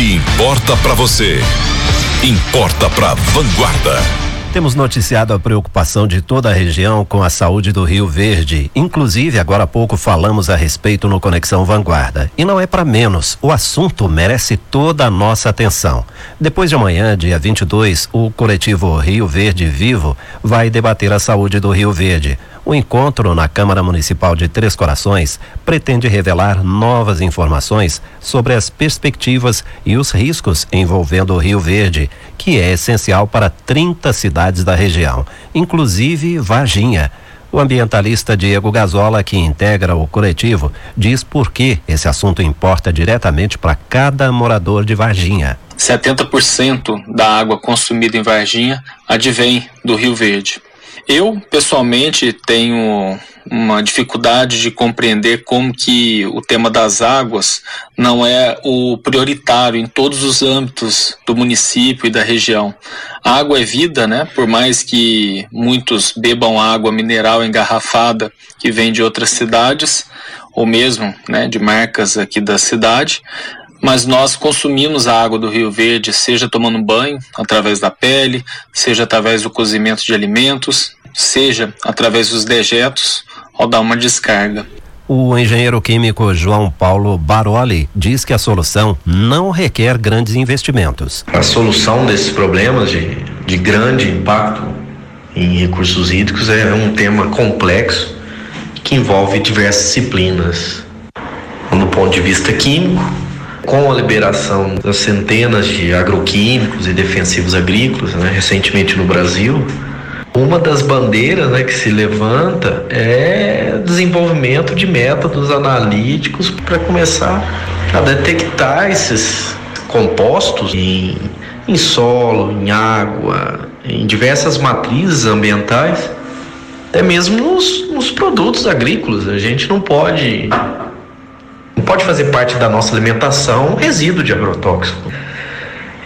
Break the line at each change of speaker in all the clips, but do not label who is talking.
Se importa para você, importa para Vanguarda.
Temos noticiado a preocupação de toda a região com a saúde do Rio Verde. Inclusive, agora há pouco falamos a respeito no Conexão Vanguarda. E não é para menos. O assunto merece toda a nossa atenção. Depois de amanhã, dia 22, o coletivo Rio Verde Vivo vai debater a saúde do Rio Verde. O encontro na Câmara Municipal de Três Corações pretende revelar novas informações sobre as perspectivas e os riscos envolvendo o Rio Verde, que é essencial para 30 cidades da região, inclusive Varginha. O ambientalista Diego Gazola, que integra o coletivo, diz por que esse assunto importa diretamente para cada morador de Varginha.
70% da água consumida em Varginha advém do Rio Verde. Eu, pessoalmente, tenho uma dificuldade de compreender como que o tema das águas não é o prioritário em todos os âmbitos do município e da região. A água é vida, né? Por mais que muitos bebam água mineral engarrafada que vem de outras cidades, ou mesmo né, de marcas aqui da cidade, mas nós consumimos a água do Rio Verde, seja tomando banho através da pele, seja através do cozimento de alimentos, seja através dos dejetos ou dar uma descarga.
O engenheiro químico João Paulo Baroli diz que a solução não requer grandes investimentos.
A solução desses problemas de, de grande impacto em recursos hídricos é um tema complexo que envolve diversas disciplinas. Do ponto de vista químico, com a liberação das centenas de agroquímicos e defensivos agrícolas, né, recentemente no Brasil, uma das bandeiras né, que se levanta é desenvolvimento de métodos analíticos para começar a detectar esses compostos em, em solo, em água, em diversas matrizes ambientais, até mesmo nos, nos produtos agrícolas. A gente não pode pode fazer parte da nossa alimentação resíduo de agrotóxico.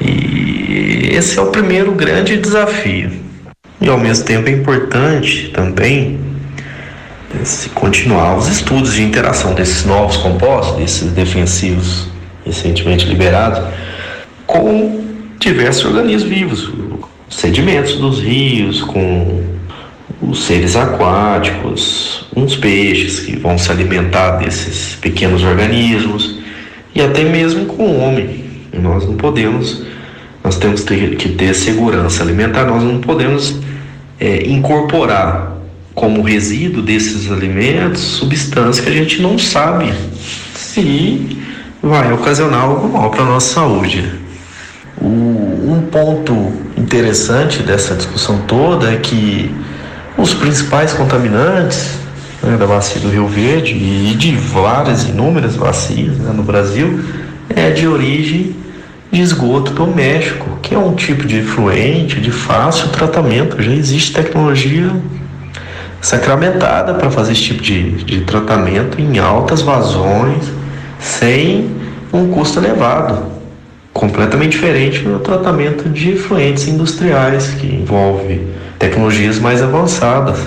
E esse é o primeiro grande desafio. E ao mesmo tempo é importante também se continuar os estudos de interação desses novos compostos, desses defensivos recentemente liberados, com diversos organismos vivos, sedimentos dos rios, com os seres aquáticos, uns peixes que vão se alimentar desses pequenos organismos e até mesmo com o homem. Nós não podemos, nós temos que ter segurança alimentar, nós não podemos é, incorporar como resíduo desses alimentos substâncias que a gente não sabe se vai ocasionar algo mal para a nossa saúde. Um ponto interessante dessa discussão toda é que os principais contaminantes né, da bacia do Rio Verde e de várias inúmeras bacias né, no Brasil é de origem de esgoto doméstico, que é um tipo de efluente de fácil tratamento. Já existe tecnologia sacramentada para fazer esse tipo de, de tratamento em altas vazões, sem um custo elevado. Completamente diferente do tratamento de efluentes industriais, que envolve tecnologias mais avançadas.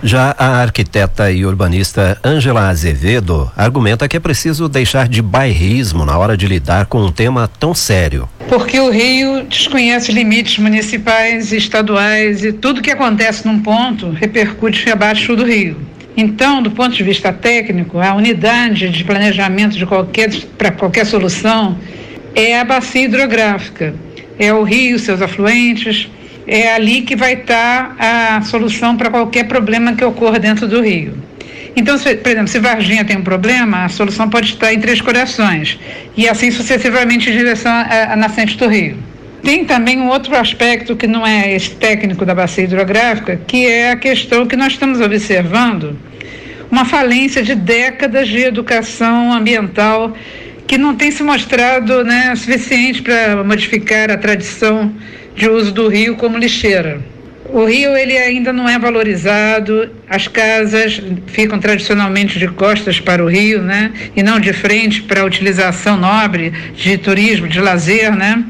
Já a arquiteta e urbanista Angela Azevedo argumenta que é preciso deixar de bairrismo na hora de lidar com um tema tão sério.
Porque o Rio desconhece limites municipais e estaduais e tudo que acontece num ponto repercute abaixo do Rio. Então, do ponto de vista técnico, a unidade de planejamento de qualquer para qualquer solução é a bacia hidrográfica. É o rio, seus afluentes, é ali que vai estar a solução para qualquer problema que ocorra dentro do rio. Então, se, por exemplo, se Varginha tem um problema, a solução pode estar em Três Corações e assim sucessivamente em direção à, nascente do rio. Tem também um outro aspecto que não é esse técnico da bacia hidrográfica, que é a questão que nós estamos observando, uma falência de décadas de educação ambiental que não tem se mostrado né, suficiente para modificar a tradição de uso do rio como lixeira. O rio ele ainda não é valorizado, as casas ficam tradicionalmente de costas para o rio, né? E não de frente para a utilização nobre de turismo, de lazer, né?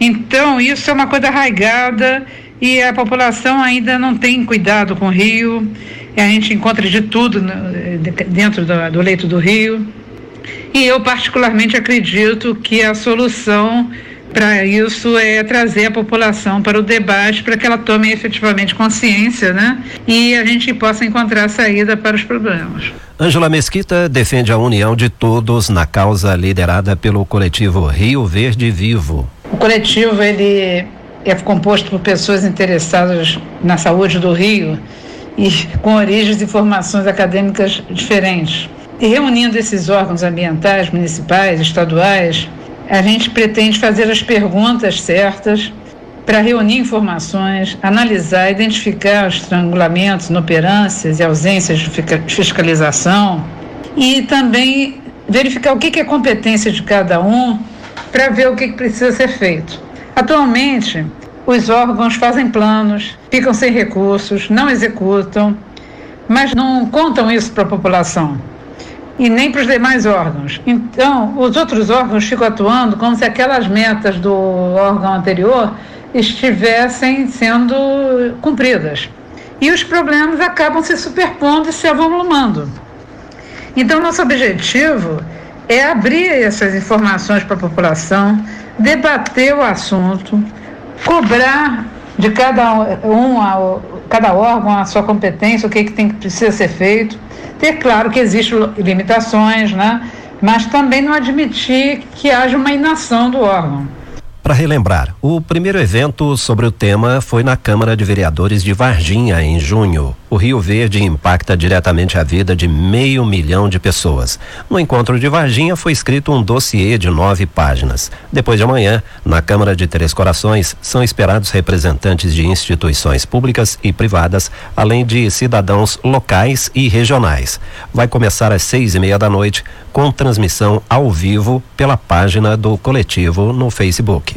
Então, isso é uma coisa arraigada e a população ainda não tem cuidado com o rio. A gente encontra de tudo dentro do, do leito do rio. E eu, particularmente, acredito que a solução para isso é trazer a população para o debate para que ela tome efetivamente consciência, né? E a gente possa encontrar saída para os problemas.
Ângela Mesquita defende a união de todos na causa liderada pelo coletivo Rio Verde Vivo.
O coletivo ele é composto por pessoas interessadas na saúde do Rio e com origens e formações acadêmicas diferentes. E reunindo esses órgãos ambientais, municipais, estaduais, a gente pretende fazer as perguntas certas para reunir informações, analisar, identificar os estrangulamentos, inoperâncias e ausências de fiscalização e também verificar o que é competência de cada um para ver o que precisa ser feito. Atualmente, os órgãos fazem planos, ficam sem recursos, não executam, mas não contam isso para a população e nem para os demais órgãos. Então, os outros órgãos ficam atuando como se aquelas metas do órgão anterior estivessem sendo cumpridas. E os problemas acabam se superpondo e se avolumando. Então, nosso objetivo é abrir essas informações para a população, debater o assunto, cobrar de cada um, cada órgão a sua competência, o que, que tem que precisa ser feito. Ter claro que existem limitações, né? mas também não admitir que haja uma inação do órgão.
Para relembrar, o primeiro evento sobre o tema foi na Câmara de Vereadores de Varginha, em junho. O Rio Verde impacta diretamente a vida de meio milhão de pessoas. No encontro de Varginha foi escrito um dossiê de nove páginas. Depois de amanhã, na Câmara de Três Corações, são esperados representantes de instituições públicas e privadas, além de cidadãos locais e regionais. Vai começar às seis e meia da noite, com transmissão ao vivo pela página do coletivo no Facebook.